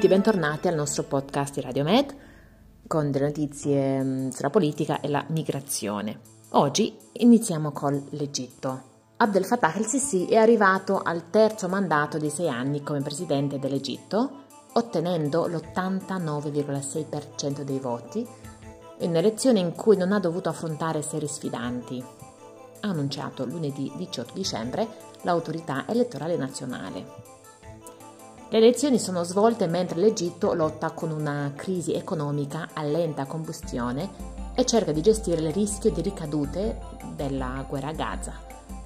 Tutti, bentornati al nostro podcast di Radio Med con delle notizie mm, sulla politica e la migrazione. Oggi iniziamo con l'Egitto. Abdel Fattah el-Sisi è arrivato al terzo mandato di sei anni come presidente dell'Egitto, ottenendo l'89,6% dei voti in un'elezione in cui non ha dovuto affrontare seri sfidanti. Ha annunciato lunedì 18 dicembre l'autorità elettorale nazionale. Le elezioni sono svolte mentre l'Egitto lotta con una crisi economica a lenta combustione e cerca di gestire il rischio di ricadute della guerra a Gaza,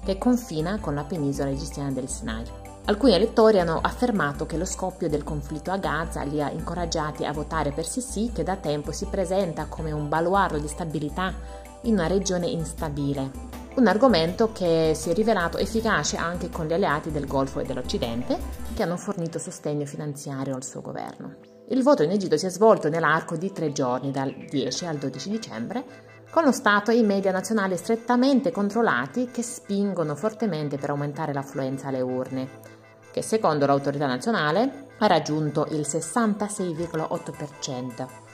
che confina con la penisola egiziana del Sinai. Alcuni elettori hanno affermato che lo scoppio del conflitto a Gaza li ha incoraggiati a votare per Sisi, che da tempo si presenta come un baluardo di stabilità in una regione instabile un argomento che si è rivelato efficace anche con gli alleati del Golfo e dell'Occidente, che hanno fornito sostegno finanziario al suo governo. Il voto in Egitto si è svolto nell'arco di tre giorni, dal 10 al 12 dicembre, con lo Stato e i media nazionali strettamente controllati che spingono fortemente per aumentare l'affluenza alle urne, che secondo l'autorità nazionale ha raggiunto il 66,8%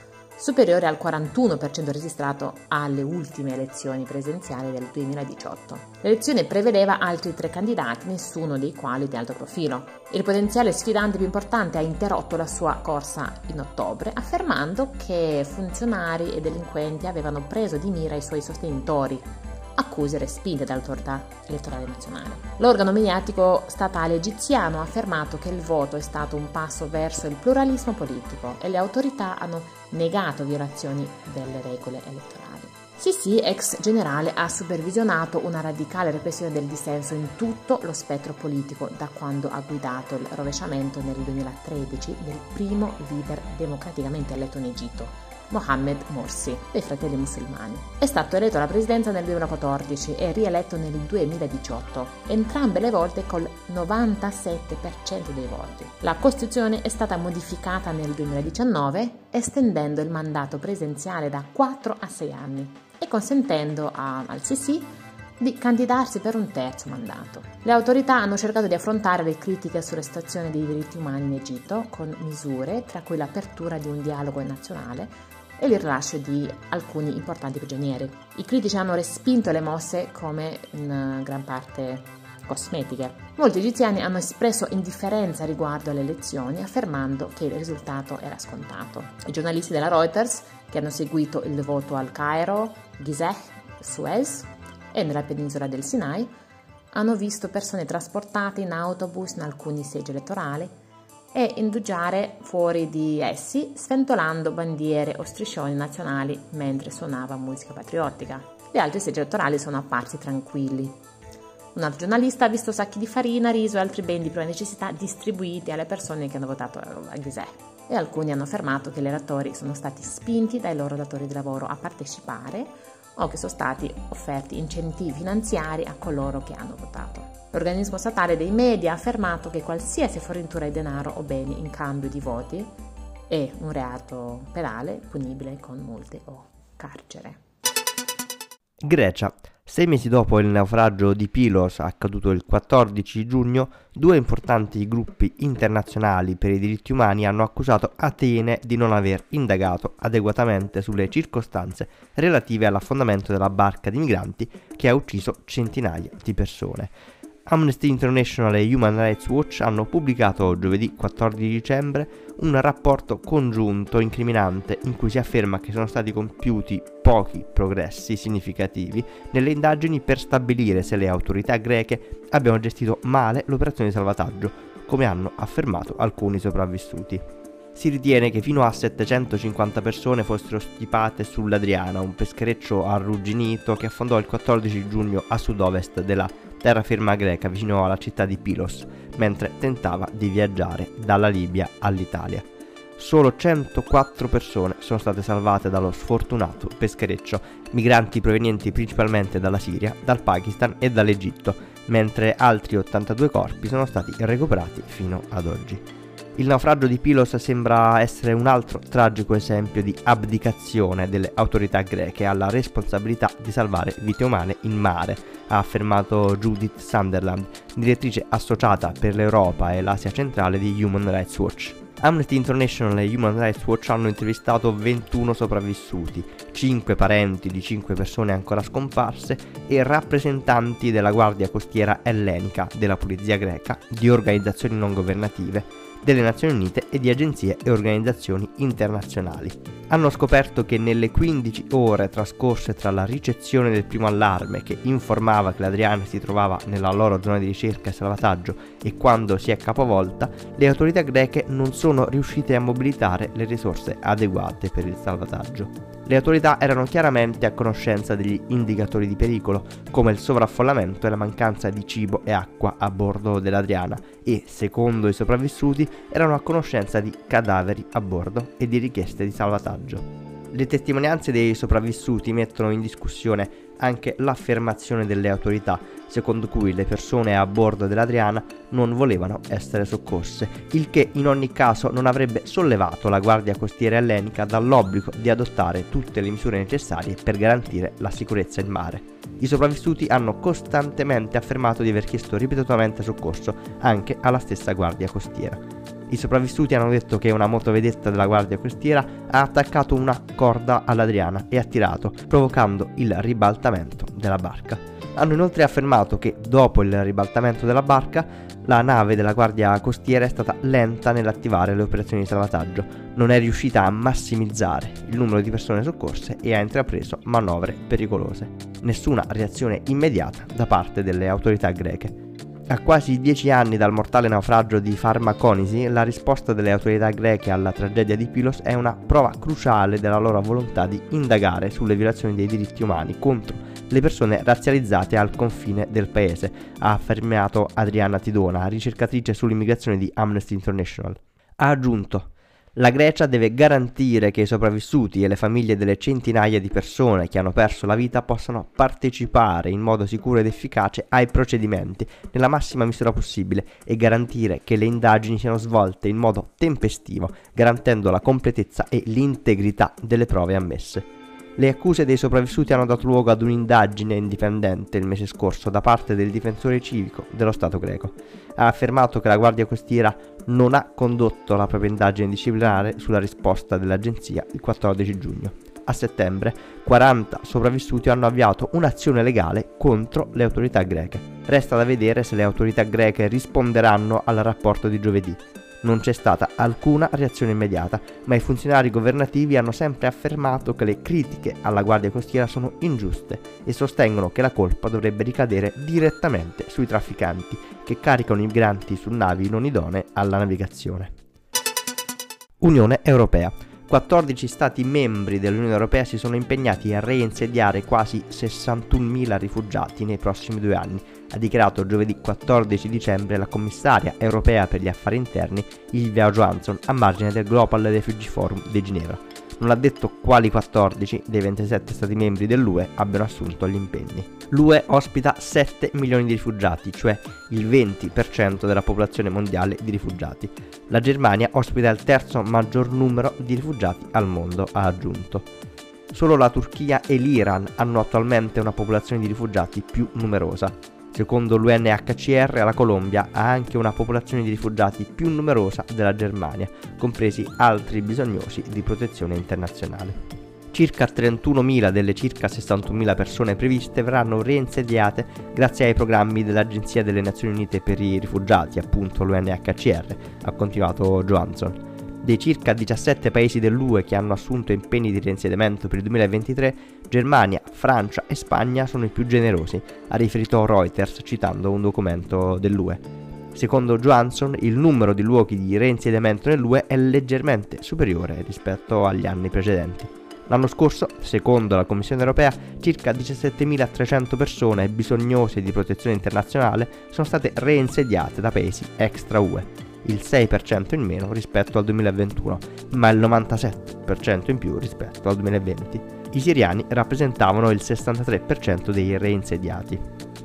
superiore al 41% registrato alle ultime elezioni presidenziali del 2018. L'elezione prevedeva altri tre candidati, nessuno dei quali di alto profilo. Il potenziale sfidante più importante ha interrotto la sua corsa in ottobre, affermando che funzionari e delinquenti avevano preso di mira i suoi sostenitori accuse respinte dall'autorità elettorale nazionale. L'organo mediatico statale egiziano ha affermato che il voto è stato un passo verso il pluralismo politico e le autorità hanno negato violazioni delle regole elettorali. Sisi, ex generale, ha supervisionato una radicale repressione del dissenso in tutto lo spettro politico da quando ha guidato il rovesciamento nel 2013 del primo leader democraticamente eletto in Egitto, Mohammed Morsi, dei Fratelli Musulmani. È stato eletto alla presidenza nel 2014 e rieletto nel 2018, entrambe le volte col 97% dei voti. La Costituzione è stata modificata nel 2019 estendendo il mandato presidenziale da 4 a 6 anni e consentendo a, al Sisi di candidarsi per un terzo mandato. Le autorità hanno cercato di affrontare le critiche sulla situazione dei diritti umani in Egitto con misure tra cui l'apertura di un dialogo nazionale e il rilascio di alcuni importanti prigionieri. I critici hanno respinto le mosse come in gran parte cosmetiche. Molti egiziani hanno espresso indifferenza riguardo alle elezioni, affermando che il risultato era scontato. I giornalisti della Reuters, che hanno seguito il voto al Cairo, Gizeh, Suez e nella penisola del Sinai, hanno visto persone trasportate in autobus in alcuni seggi elettorali e indugiare fuori di essi sventolando bandiere o striscioni nazionali mentre suonava musica patriottica. Gli altri seggi elettorali sono apparsi tranquilli. Un altro giornalista ha visto sacchi di farina, riso e altri beni di prima necessità distribuiti alle persone che hanno votato a Ghisè e alcuni hanno affermato che gli elettori sono stati spinti dai loro datori di lavoro a partecipare o che sono stati offerti incentivi finanziari a coloro che hanno votato. L'organismo statale dei media ha affermato che qualsiasi fornitura di denaro o beni in cambio di voti è un reato penale punibile con multe o carcere. Grecia. Sei mesi dopo il naufragio di Pilos accaduto il 14 giugno, due importanti gruppi internazionali per i diritti umani hanno accusato Atene di non aver indagato adeguatamente sulle circostanze relative all'affondamento della barca di migranti che ha ucciso centinaia di persone. Amnesty International e Human Rights Watch hanno pubblicato giovedì 14 dicembre un rapporto congiunto incriminante in cui si afferma che sono stati compiuti pochi progressi significativi nelle indagini per stabilire se le autorità greche abbiano gestito male l'operazione di salvataggio, come hanno affermato alcuni sopravvissuti. Si ritiene che fino a 750 persone fossero stipate sull'Adriana, un peschereccio arrugginito che affondò il 14 giugno a sud-ovest della terraferma greca vicino alla città di Pilos, mentre tentava di viaggiare dalla Libia all'Italia. Solo 104 persone sono state salvate dallo sfortunato peschereccio, migranti provenienti principalmente dalla Siria, dal Pakistan e dall'Egitto, mentre altri 82 corpi sono stati recuperati fino ad oggi. Il naufragio di Pilos sembra essere un altro tragico esempio di abdicazione delle autorità greche alla responsabilità di salvare vite umane in mare, ha affermato Judith Sunderland, direttrice associata per l'Europa e l'Asia centrale di Human Rights Watch. Amnesty International e Human Rights Watch hanno intervistato 21 sopravvissuti, 5 parenti di 5 persone ancora scomparse e rappresentanti della Guardia Costiera ellenica, della Polizia greca, di organizzazioni non governative delle Nazioni Unite e di agenzie e organizzazioni internazionali. Hanno scoperto che nelle 15 ore trascorse tra la ricezione del primo allarme che informava che l'Adriana si trovava nella loro zona di ricerca e salvataggio e quando si è capovolta, le autorità greche non sono riuscite a mobilitare le risorse adeguate per il salvataggio. Le autorità erano chiaramente a conoscenza degli indicatori di pericolo, come il sovraffollamento e la mancanza di cibo e acqua a bordo dell'Adriana, e, secondo i sopravvissuti, erano a conoscenza di cadaveri a bordo e di richieste di salvataggio. Le testimonianze dei sopravvissuti mettono in discussione anche l'affermazione delle autorità, secondo cui le persone a bordo dell'Adriana non volevano essere soccorse, il che in ogni caso non avrebbe sollevato la Guardia Costiera ellenica dall'obbligo di adottare tutte le misure necessarie per garantire la sicurezza in mare. I sopravvissuti hanno costantemente affermato di aver chiesto ripetutamente soccorso anche alla stessa Guardia Costiera. I sopravvissuti hanno detto che una motovedetta della guardia costiera ha attaccato una corda all'Adriana e ha tirato, provocando il ribaltamento della barca. Hanno inoltre affermato che dopo il ribaltamento della barca, la nave della guardia costiera è stata lenta nell'attivare le operazioni di salvataggio, non è riuscita a massimizzare il numero di persone soccorse e ha intrapreso manovre pericolose. Nessuna reazione immediata da parte delle autorità greche. A quasi dieci anni dal mortale naufragio di Pharmaconisi, la risposta delle autorità greche alla tragedia di Pylos è una prova cruciale della loro volontà di indagare sulle violazioni dei diritti umani contro le persone razzializzate al confine del paese, ha affermato Adriana Tidona, ricercatrice sull'immigrazione di Amnesty International. Ha aggiunto la Grecia deve garantire che i sopravvissuti e le famiglie delle centinaia di persone che hanno perso la vita possano partecipare in modo sicuro ed efficace ai procedimenti nella massima misura possibile e garantire che le indagini siano svolte in modo tempestivo, garantendo la completezza e l'integrità delle prove ammesse. Le accuse dei sopravvissuti hanno dato luogo ad un'indagine indipendente il mese scorso da parte del difensore civico dello Stato greco. Ha affermato che la Guardia Costiera non ha condotto la propria indagine disciplinare sulla risposta dell'agenzia il 14 giugno. A settembre 40 sopravvissuti hanno avviato un'azione legale contro le autorità greche. Resta da vedere se le autorità greche risponderanno al rapporto di giovedì non c'è stata alcuna reazione immediata, ma i funzionari governativi hanno sempre affermato che le critiche alla Guardia Costiera sono ingiuste e sostengono che la colpa dovrebbe ricadere direttamente sui trafficanti che caricano i migranti su navi non idonee alla navigazione. Unione Europea 14 Stati membri dell'Unione Europea si sono impegnati a reinsediare quasi 61.000 rifugiati nei prossimi due anni, ha dichiarato giovedì 14 dicembre la commissaria europea per gli affari interni Ilvia Johansson a margine del Global Refugee Forum di Ginevra. Non ha detto quali 14 dei 27 Stati membri dell'UE abbiano assunto gli impegni. L'UE ospita 7 milioni di rifugiati, cioè il 20% della popolazione mondiale di rifugiati. La Germania ospita il terzo maggior numero di rifugiati al mondo, ha aggiunto. Solo la Turchia e l'Iran hanno attualmente una popolazione di rifugiati più numerosa. Secondo l'UNHCR la Colombia ha anche una popolazione di rifugiati più numerosa della Germania, compresi altri bisognosi di protezione internazionale. Circa 31.000 delle circa 61.000 persone previste verranno reinsediate grazie ai programmi dell'Agenzia delle Nazioni Unite per i rifugiati, appunto l'UNHCR, ha continuato Johansson. Dei circa 17 paesi dell'UE che hanno assunto impegni di reinsediamento per il 2023, Germania, Francia e Spagna sono i più generosi, ha riferito Reuters citando un documento dell'UE. Secondo Johansson, il numero di luoghi di reinsediamento nell'UE è leggermente superiore rispetto agli anni precedenti. L'anno scorso, secondo la Commissione europea, circa 17.300 persone bisognose di protezione internazionale sono state reinsediate da paesi extra UE il 6% in meno rispetto al 2021, ma il 97% in più rispetto al 2020. I siriani rappresentavano il 63% dei reinsediati.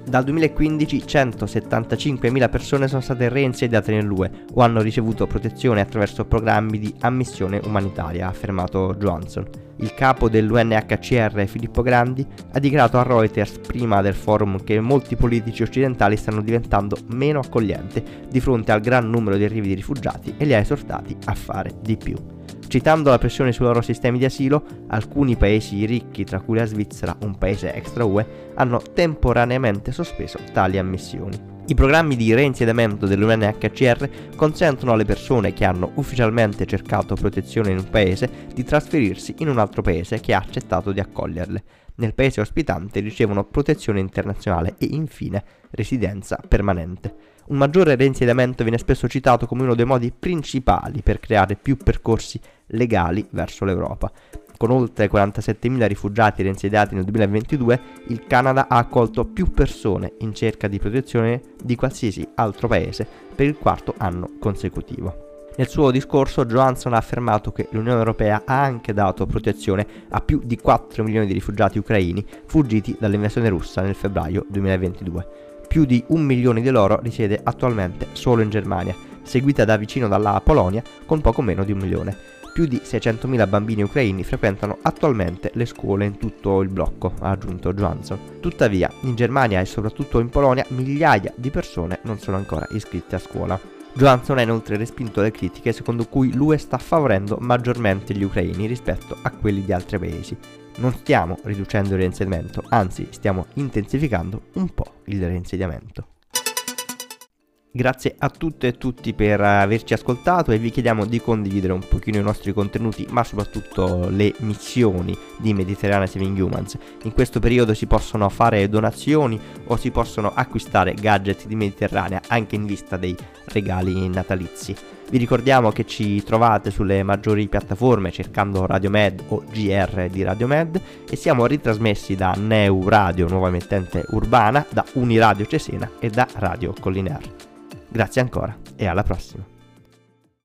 Dal 2015 175.000 persone sono state reinsediate nell'UE o hanno ricevuto protezione attraverso programmi di ammissione umanitaria, ha affermato Johansson. Il capo dell'UNHCR Filippo Grandi ha dichiarato a Reuters prima del forum che molti politici occidentali stanno diventando meno accoglienti di fronte al gran numero di arrivi di rifugiati e li ha esortati a fare di più. Citando la pressione sui loro sistemi di asilo, alcuni paesi ricchi, tra cui la Svizzera, un paese extra UE, hanno temporaneamente sospeso tali ammissioni. I programmi di reinsediamento dell'UNHCR consentono alle persone che hanno ufficialmente cercato protezione in un paese di trasferirsi in un altro paese che ha accettato di accoglierle. Nel paese ospitante ricevono protezione internazionale e infine residenza permanente. Un maggiore reinsediamento viene spesso citato come uno dei modi principali per creare più percorsi legali verso l'Europa. Con oltre 47.000 rifugiati reinsediati nel 2022, il Canada ha accolto più persone in cerca di protezione di qualsiasi altro paese per il quarto anno consecutivo. Nel suo discorso Johansson ha affermato che l'Unione Europea ha anche dato protezione a più di 4 milioni di rifugiati ucraini fuggiti dall'invasione russa nel febbraio 2022 più di un milione di loro risiede attualmente solo in Germania, seguita da vicino dalla Polonia con poco meno di un milione. Più di 600.000 bambini ucraini frequentano attualmente le scuole in tutto il blocco, ha aggiunto Johansson. Tuttavia, in Germania e soprattutto in Polonia migliaia di persone non sono ancora iscritte a scuola. Johansson ha inoltre respinto le critiche secondo cui l'UE sta favorendo maggiormente gli ucraini rispetto a quelli di altri paesi non stiamo riducendo il reinsediamento, anzi stiamo intensificando un po' il reinsediamento. Grazie a tutte e tutti per averci ascoltato e vi chiediamo di condividere un pochino i nostri contenuti, ma soprattutto le missioni di Mediterranea Saving Humans. In questo periodo si possono fare donazioni o si possono acquistare gadget di Mediterranea anche in vista dei regali natalizi. Vi ricordiamo che ci trovate sulle maggiori piattaforme cercando Radio Med o GR di Radio Med e siamo ritrasmessi da Neu Radio, nuova emittente urbana, da Uniradio Cesena e da Radio Colliner. Grazie ancora e alla prossima.